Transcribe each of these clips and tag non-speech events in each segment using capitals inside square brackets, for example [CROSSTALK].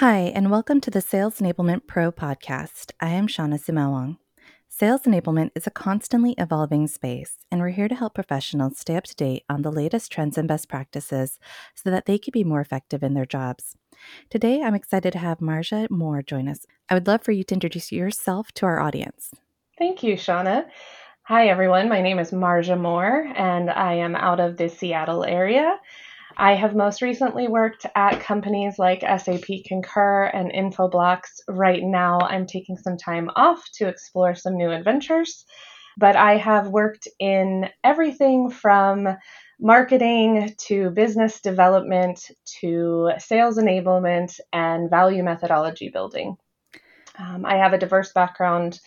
Hi, and welcome to the Sales Enablement Pro podcast. I am Shawnna Sumaoang. Sales enablement is a constantly evolving space, and we're here to help professionals stay up to date on the latest trends and best practices so that they can be more effective in their jobs. Today, I'm excited to have Marja Moore join us. I would love for you to introduce yourself to our audience. Thank you, Shawnna. Hi, everyone. My name is Marja Moore, and I am out of the Seattle area. I have most recently worked at companies like SAP Concur and Infoblox. Right now, I'm taking some time off to explore some new adventures, but I have worked in everything from marketing to business development to sales enablement and value methodology building. Um, I have a diverse background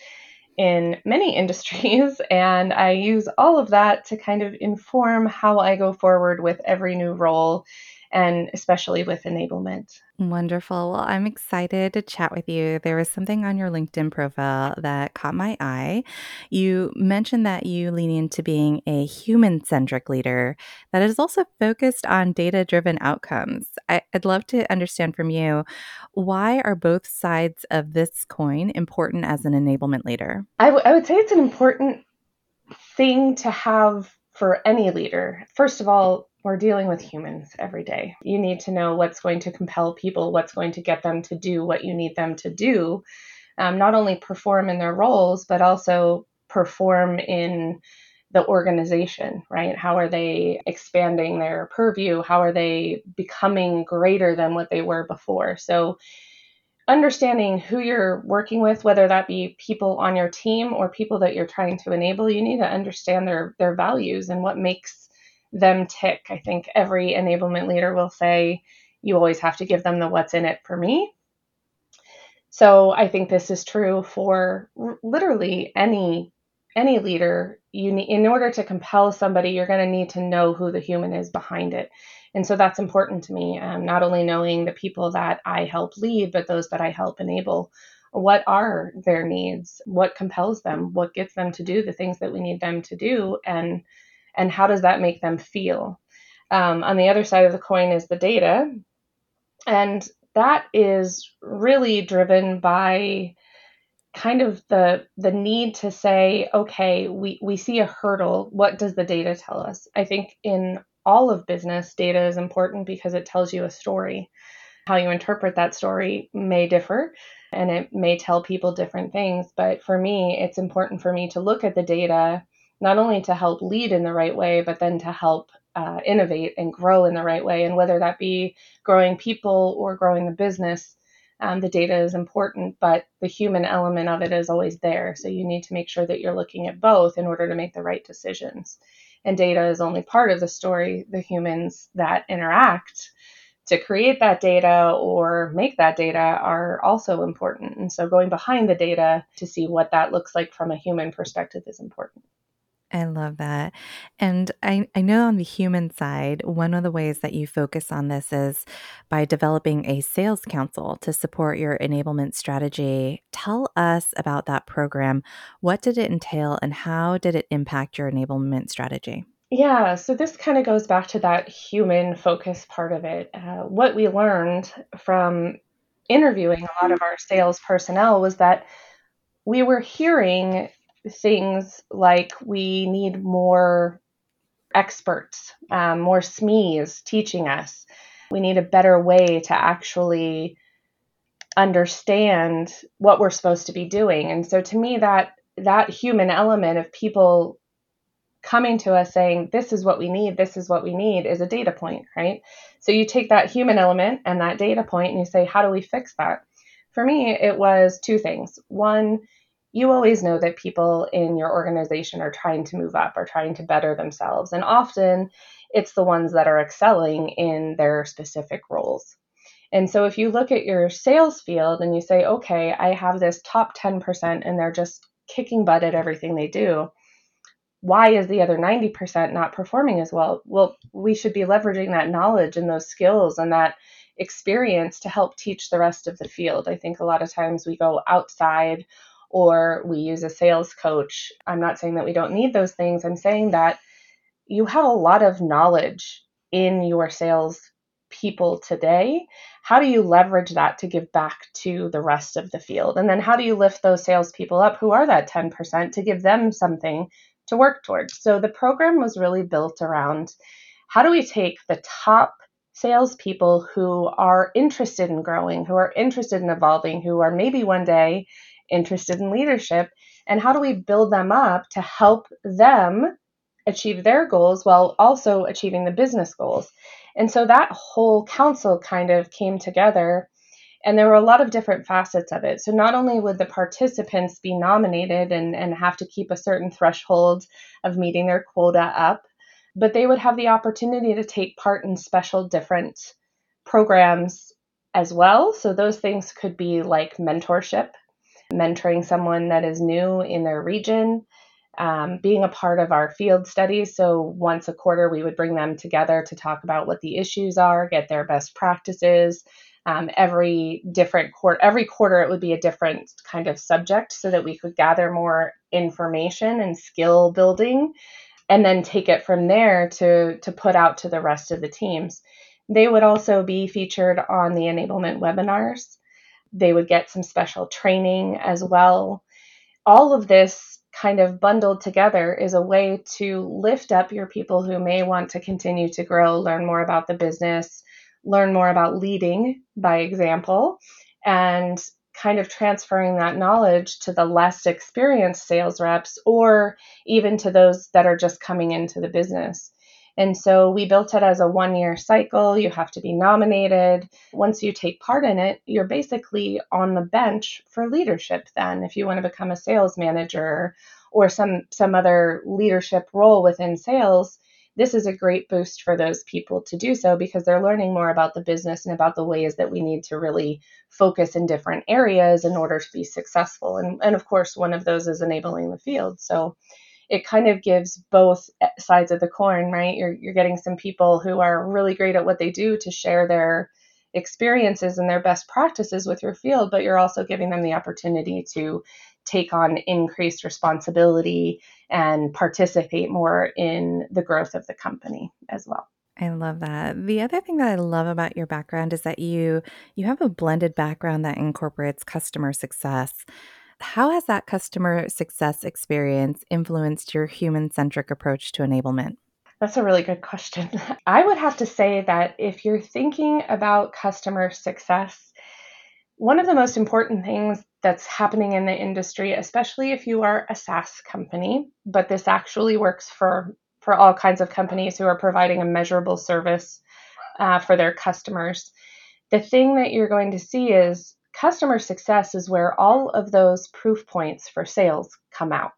in many [LAUGHS] industries, and I use all of that to kind of inform how I go forward with every new role and especially with enablement. Wonderful. Well, I'm excited to chat with you. There was something on your LinkedIn profile that caught my eye. You mentioned that you lean into being a human centric leader that is also focused on data driven outcomes. I, would love to understand from you why are both sides of this coin important as an enablement leader? I, w- I would say it's an important thing to have for any leader. First of all, we're dealing with humans every day. You need to know what's going to compel people, what's going to get them to do what you need them to do, um, not only perform in their roles, but also perform in the organization, right? How are they expanding their purview? How are they becoming greater than what they were before? So, understanding who you're working with, whether that be people on your team or people that you're trying to enable, you need to understand their their values and what makes them tick. I think every enablement leader will say you always have to give them the what's in it for me. So I think this is true for literally any any leader. You need, in order to compel somebody, you're going to need to know who the human is behind it, and so that's important to me. Um, not only knowing the people that I help lead, but those that I help enable. What are their needs? What compels them? What gets them to do the things that we need them to do? And and how does that make them feel? Um, on the other side of the coin is the data, and that is really driven by kind of the the need to say okay we we see a hurdle. What does the data tell us? I think in all of business data is important because it tells you a story. How you interpret that story may differ and it may tell people different things but for me it's important for me to look at the data not only to help lead in the right way, but then to help uh, innovate and grow in the right way. And whether that be growing people or growing the business, um, the data is important, but the human element of it is always there. So you need to make sure that you're looking at both in order to make the right decisions. And data is only part of the story. The humans that interact to create that data or make that data are also important. And so going behind the data to see what that looks like from a human perspective is important. I love that. And I, I know on the human side, one of the ways that you focus on this is by developing a sales council to support your enablement strategy. Tell us about that program. What did it entail and how did it impact your enablement strategy? Yeah, so this kind of goes back to that human focus part of it. Uh, what we learned from interviewing a lot of our sales personnel was that we were hearing things like we need more experts, um, more SMEs teaching us. We need a better way to actually understand what we're supposed to be doing. And so to me that that human element of people coming to us saying this is what we need, this is what we need is a data point, right? So you take that human element and that data point and you say how do we fix that? For me it was two things. One, you always know that people in your organization are trying to move up, are trying to better themselves. And often it's the ones that are excelling in their specific roles. And so if you look at your sales field and you say, okay, I have this top 10% and they're just kicking butt at everything they do, why is the other 90% not performing as well? Well, we should be leveraging that knowledge and those skills and that experience to help teach the rest of the field. I think a lot of times we go outside or we use a sales coach. I'm not saying that we don't need those things. I'm saying that you have a lot of knowledge in your sales people today, how do you leverage that to give back to the rest of the field? And then how do you lift those salespeople up who are that 10% to give them something to work towards? So the program was really built around how do we take the top salespeople who are interested in growing, who are interested in evolving, who are maybe one day interested in leadership, and how do we build them up to help them achieve their goals while also achieving the business goals? And so that whole council kind of came together. And there were a lot of different facets of it. So, not only would the participants be nominated and, and have to keep a certain threshold of meeting their quota up, but they would have the opportunity to take part in special different programs as well. So, those things could be like mentorship, mentoring someone that is new in their region, um, being a part of our field studies. So once a quarter, we would bring them together to talk about what the issues are, get their best practices. Um, every different quarter, every quarter, it would be a different kind of subject, so that we could gather more information and skill building, and then take it from there to to put out to the rest of the teams. They would also be featured on the enablement webinars. They would get some special training as well. All of this kind of bundled together is a way to lift up your people who may want to continue to grow, learn more about the business, learn more about leading by example, and kind of transferring that knowledge to the less experienced sales reps or even to those that are just coming into the business. And so we built it as a one year cycle. You have to be nominated. Once you take part in it, you're basically on the bench for leadership then if you want to become a sales manager or some some other leadership role within sales this is a great boost for those people to do so because they're learning more about the business and about the ways that we need to really focus in different areas in order to be successful and, and of course one of those is enabling the field so it kind of gives both eh, sides of the coin, right? You're, you're getting some people who are really great at what they do to share their experiences and their best practices with your field, but you're also giving them the opportunity to take on increased responsibility and participate more in the growth of the company as well. I love that. The other thing that I love about your background is that you you have a blended background that incorporates customer success how has that customer success experience influenced your human centric approach to enablement? That's a really good question. [LAUGHS] I would have to say that if you're thinking about customer success, one of the most important things that's happening in the industry, especially if you are a SaaS company, but this actually works for, for all kinds of companies who are providing a measurable service uh, for their customers, the thing that you're going to see is customer success is where all of those proof points for sales come out.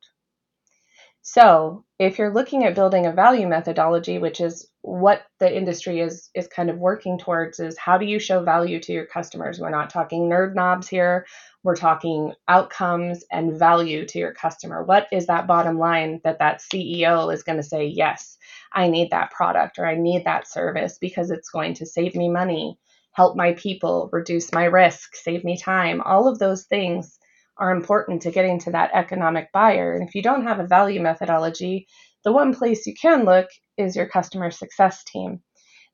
So, if you're looking at building a value methodology, which is what the industry is is kind of working towards is how do you show value to your customers? We're not talking nerd knobs here. We're talking outcomes and value to your customer. What is that bottom line that that CEO is going to say, "Yes, I need that product or I need that service because it's going to save me money help my people, reduce my risk, save me time. All of those things are important to getting to that economic buyer. And if you don't have a value methodology, the one place you can look is your customer success team.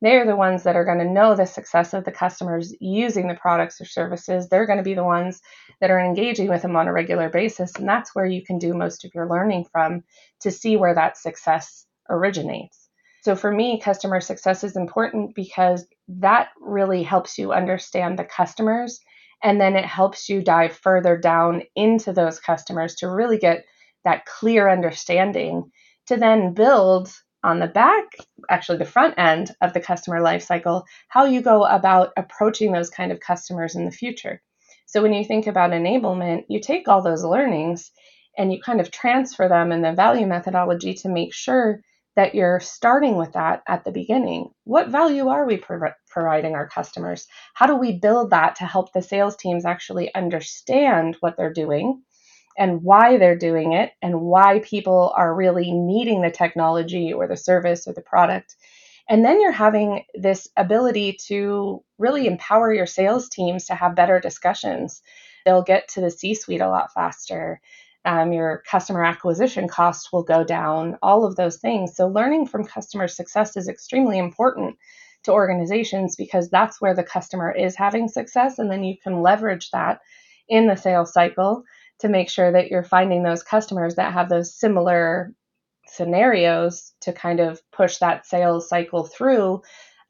They're the ones that are going to know the success of the customers using the products or services. They're going to be the ones that are engaging with them on a regular basis. And that's where you can do most of your learning from to see where that success originates. So for me, customer success is important because that really helps you understand the customers and then it helps you dive further down into those customers to really get that clear understanding to then build on the back, actually the front end of the customer lifecycle, how you go about approaching those kind of customers in the future. So when you think about enablement, you take all those learnings and you kind of transfer them in the value methodology to make sure that you're starting with that at the beginning. What value are we pro- providing our customers? How do we build that to help the sales teams actually understand what they're doing and why they're doing it and why people are really needing the technology or the service or the product? And then you're having this ability to really empower your sales teams to have better discussions. They'll get to the C suite a lot faster um, your customer acquisition costs will go down, all of those things. So, learning from customer success is extremely important to organizations because that's where the customer is having success. And then you can leverage that in the sales cycle to make sure that you're finding those customers that have those similar scenarios to kind of push that sales cycle through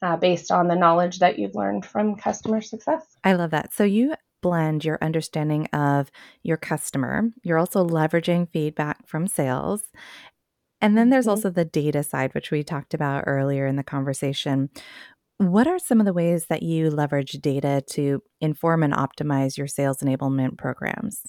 uh, based on the knowledge that you've learned from customer success. I love that. So you blend your understanding of your customer. You're also leveraging feedback from sales. And then there's mm-hmm. also the data side, which we talked about earlier in the conversation. What are some of the ways that you leverage data to inform and optimize your sales enablement programs?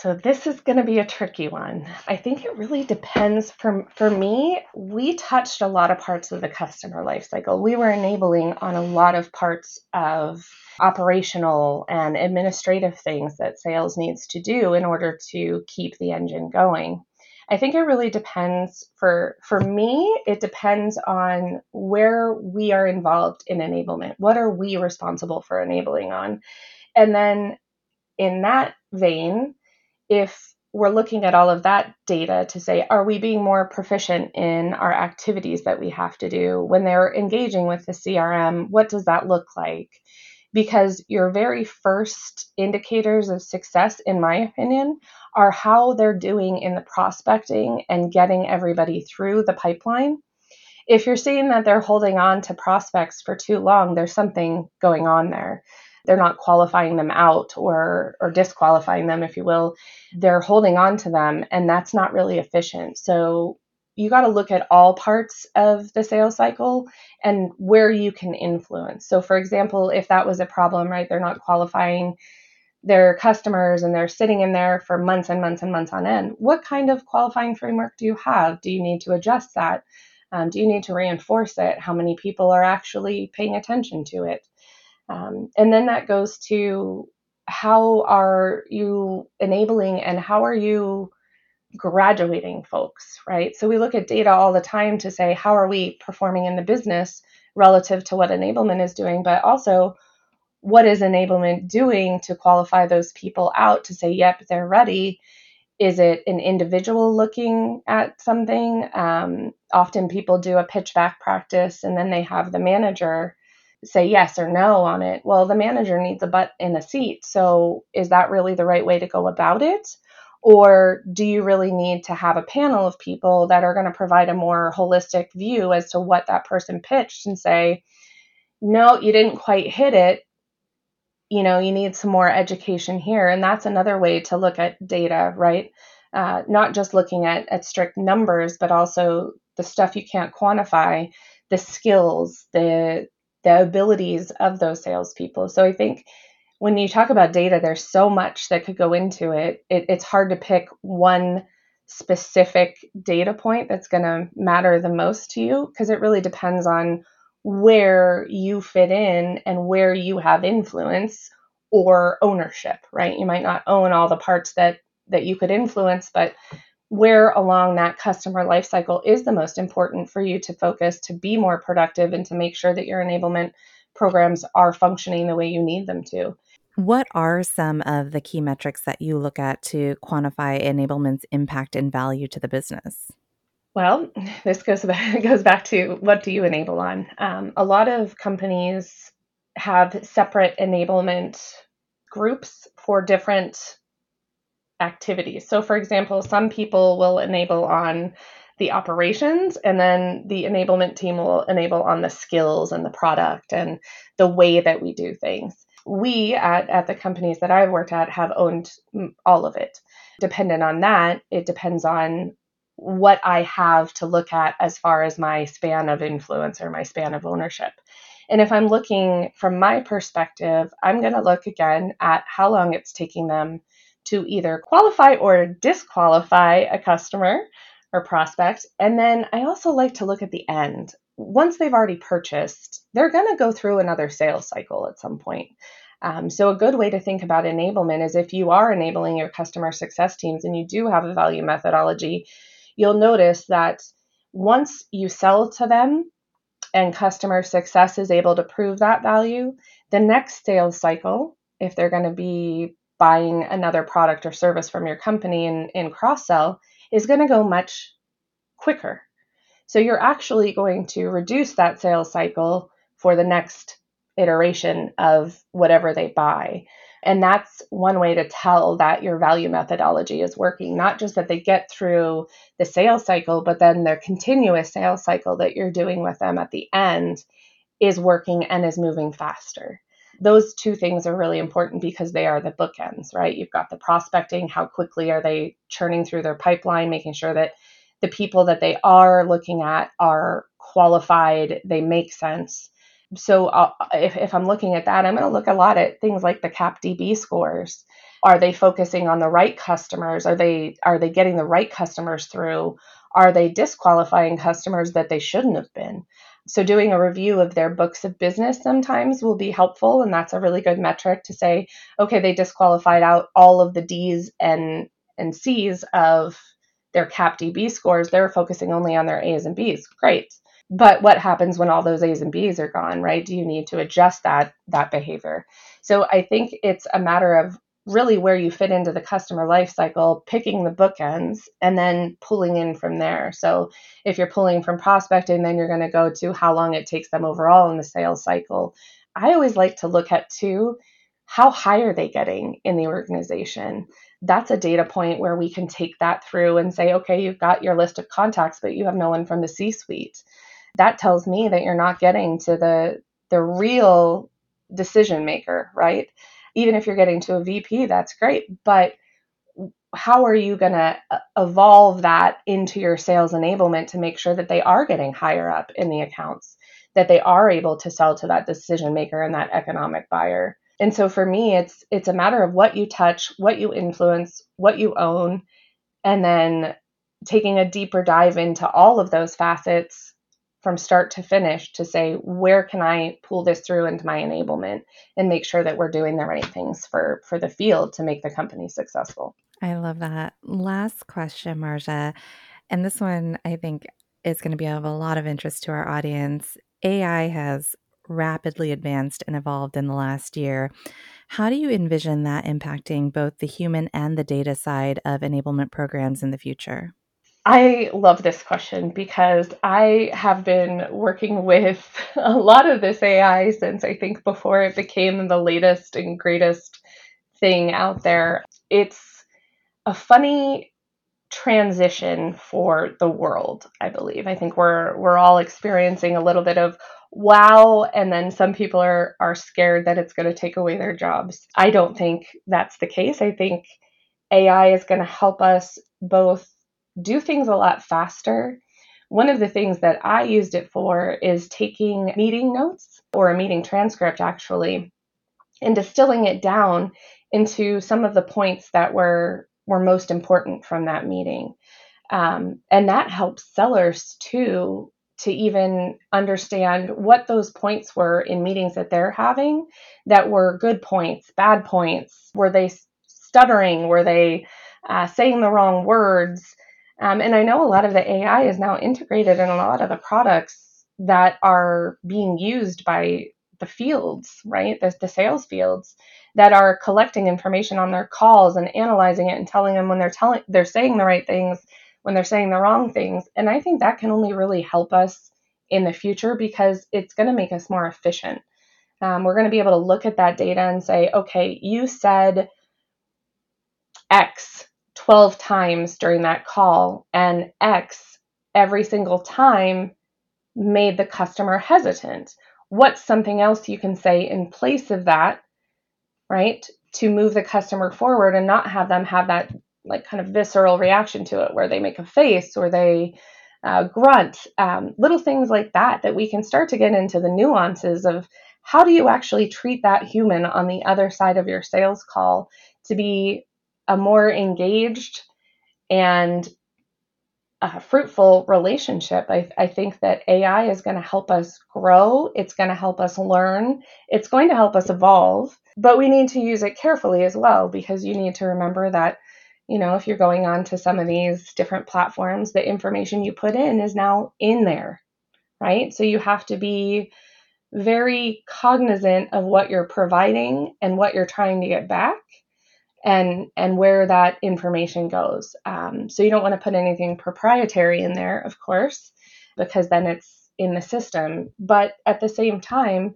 So this is going to be a tricky one. I think it really depends. For, for me, we touched a lot of parts of the customer lifecycle. We were enabling on a lot of parts of operational and administrative things that sales needs to do in order to keep the engine going. I think it really depends for for me it depends on where we are involved in enablement. What are we responsible for enabling on? And then in that vein, if we're looking at all of that data to say, are we being more proficient in our activities that we have to do when they're engaging with the CRM? What does that look like? Because your very first indicators of success, in my opinion, are how they're doing in the prospecting and getting everybody through the pipeline. If you're seeing that they're holding on to prospects for too long, there's something going on there they're not qualifying them out or or disqualifying them if you will they're holding on to them and that's not really efficient. So you got to look at all parts of the sales cycle and where you can influence. So for example if that was a problem right they're not qualifying their customers and they're sitting in there for months and months and months on end what kind of qualifying framework do you have? Do you need to adjust that? Um, do you need to reinforce it? How many people are actually paying attention to it um, and then that goes to how are you enabling and how are you graduating folks, right? So we look at data all the time to say, how are we performing in the business relative to what enablement is doing, but also what is enablement doing to qualify those people out to say, yep, they're ready? Is it an individual looking at something? Um, often people do a pitch back practice and then they have the manager say yes or no on it. Well, the manager needs a butt in a seat. So is that really the right way to go about it? Or do you really need to have a panel of people that are going to provide a more holistic view as to what that person pitched and say, no, you didn't quite hit it. You know, you need some more education here. And that's another way to look at data, right? Uh, not just looking at, at strict numbers, but also the stuff you can't quantify, the skills, the the abilities of those salespeople. So I think when you talk about data, there's so much that could go into it. it it's hard to pick one specific data point that's going to matter the most to you because it really depends on where you fit in and where you have influence or ownership, right? You might not own all the parts that that you could influence, but where along that customer lifecycle is the most important for you to focus to be more productive and to make sure that your enablement programs are functioning the way you need them to. What are some of the key metrics that you look at to quantify enablement's impact and value to the business? Well, [LAUGHS] this goes back, [LAUGHS] goes back to what do you enable on? Um, a lot of companies have separate enablement groups for different activities. So, for example, some people will enable on the operations, and then the enablement team will enable on the skills and the product and the way that we do things. We at, at the companies that I've worked at have owned mm, all of it. Dependent on that, it depends on what I have to look at as far as my span of influence or my span of ownership. And if I'm looking from my perspective, I'm going to look again at how long it's taking them to either qualify or disqualify a customer or prospect. And then I also like to look at the end. Once they've already purchased, they're going to go through another sales cycle at some point. Um, so, a good way to think about enablement is if you are enabling your customer success teams and you do have a value methodology, you'll notice that once you sell to them and customer success is able to prove that value, the next sales cycle, if they're going to be buying another product or service from your company in, cross sell is going to go much quicker. So you're actually going to reduce that sales cycle for the next iteration of whatever they buy. And that's one way to tell that your value methodology is working, not just that they get through the sales cycle, but then their continuous sales cycle that you're doing with them at the end is working and is moving faster. Those two things are really important because they are the bookends, right? You've got the prospecting, how quickly are they churning through their pipeline, making sure that the people that they are looking at are qualified, they make sense. So uh, if, if i'm looking at that i'm going to look a lot at things like the capdb scores. Are they focusing on the right customers? Are they are they getting the right customers through? Are they disqualifying customers that they shouldn't have been so doing a review of their books of business sometimes will be helpful and that's a really good metric to say okay they disqualified out all of the d's and and c's of their capdb scores. They're focusing only on their a's and b's. Great. But what happens when all those a's and b's are gone right? Do you need to adjust that that behavior? So i think it's a matter of really where you fit into the customer life cycle picking the bookends and then pulling in from there. So if you're pulling from prospecting then you're going to go to how long it takes them overall in the sales cycle. I always like to look at too how high are they getting in the organization? That's a data point where we can take that through and say okay you've got your list of contacts but you have no one from the c suite that tells me that you're not getting to the the real decision maker, right? Even if you're getting to a VP, that's great, but how are you going to uh, evolve that into your sales enablement to make sure that they are getting higher up in the accounts, that they are able to sell to that decision maker and that economic buyer? And so for me, it's it's a matter of what you touch, what you influence, what you own, and then taking a deeper dive into all of those facets from start to finish to say where can i pull this through into my enablement and make sure that we're doing the right things for for the field to make the company successful? I love that. Last question marja and this one i think is going to be of a lot of interest to our audience. Ai has rapidly advanced and evolved in the last year. How do you envision that impacting both the human and the data side of enablement programs in the future I love this question because I have been working with [LAUGHS] a lot of this AI since I think before it became the latest and greatest thing out there. It's a funny transition for the world, I believe. I think we're we're all experiencing a little bit of wow and then some people are are scared that it's going to take away their jobs. I don't think that's the case. I think AI is going to help us both do things a lot faster. One of the things that I used it for is taking meeting notes or a meeting transcript actually and distilling it down into some of the points that were were most important from that meeting. Um, and that helps sellers too to even understand what those points were in meetings that they're having that were good points, bad points. Were they stuttering? Were they uh, saying the wrong words? Um, and I know a lot of the AI is now integrated in a lot of the products that are being used by the fields, right? The, the sales fields that are collecting information on their calls and analyzing it and telling them when they're telling they're saying the right things, when they're saying the wrong things. And I think that can only really help us in the future because it's going to make us more efficient. Um, we're going to be able to look at that data and say, okay, you said X 12 times during that call, and X every single time made the customer hesitant. What's something else you can say in place of that, right, to move the customer forward and not have them have that like kind of visceral reaction to it where they make a face or they uh, grunt, um, little things like that, that we can start to get into the nuances of how do you actually treat that human on the other side of your sales call to be a more engaged and a fruitful relationship. I, I think that AI is going to help us grow. It's going to help us learn. It's going to help us evolve, but we need to use it carefully as well because you need to remember that, you know, if you're going on to some of these different platforms, the information you put in is now in there, right? So you have to be very cognizant of what you're providing and what you're trying to get back and and where that information goes. Um, so you don't want to put anything proprietary in there, of course, because then it's in the system. But at the same time,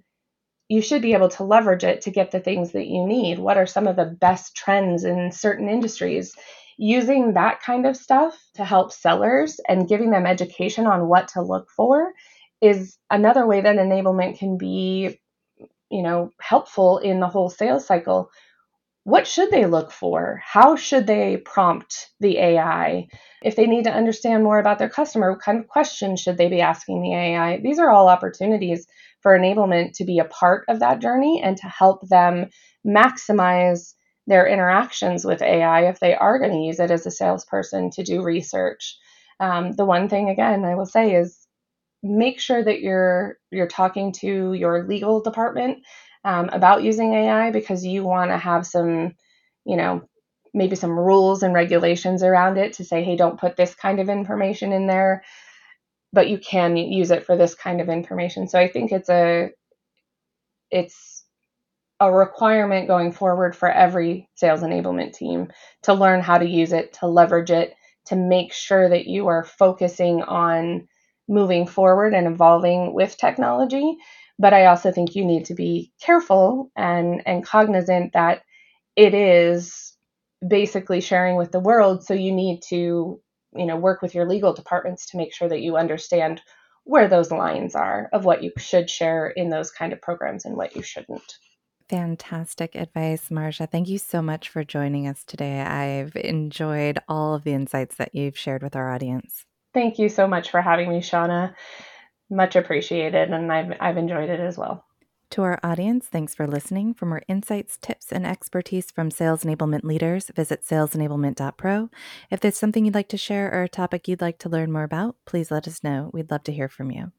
you should be able to leverage it to get the things that you need. What are some of the best trends in certain industries? Using that kind of stuff to help sellers and giving them education on what to look for is another way that enablement can be, you know, helpful in the whole sales cycle. What should they look for? How should they prompt the AI? If they need to understand more about their customer, what kind of questions should they be asking the AI? These are all opportunities for enablement to be a part of that journey and to help them maximize their interactions with AI if they are going to use it as a salesperson to do research. Um, the one thing again I will say is make sure that you're you're talking to your legal department um, about using AI because you want to have some, you know, maybe some rules and regulations around it to say, hey, don't put this kind of information in there but you can use it for this kind of information. So I think it's a it's a requirement going forward for every sales enablement team to learn how to use it, to leverage it, to make sure that you are focusing on moving forward and evolving with technology. But I also think you need to be careful and and cognizant that it is basically sharing with the world. So you need to you know work with your legal departments to make sure that you understand where those lines are of what you should share in those kind of programs and what you shouldn't. Fantastic advice, Marja. Thank you so much for joining us today. I've enjoyed all of the insights that you've shared with our audience. Thank you so much for having me, Shawnna. Much appreciated, and I've, I've enjoyed it as well. To our audience, thanks for listening. For more insights, tips, and expertise from sales enablement leaders, visit salesenablement.pro. If there's something you'd like to share or a topic you'd like to learn more about, please let us know. We'd love to hear from you.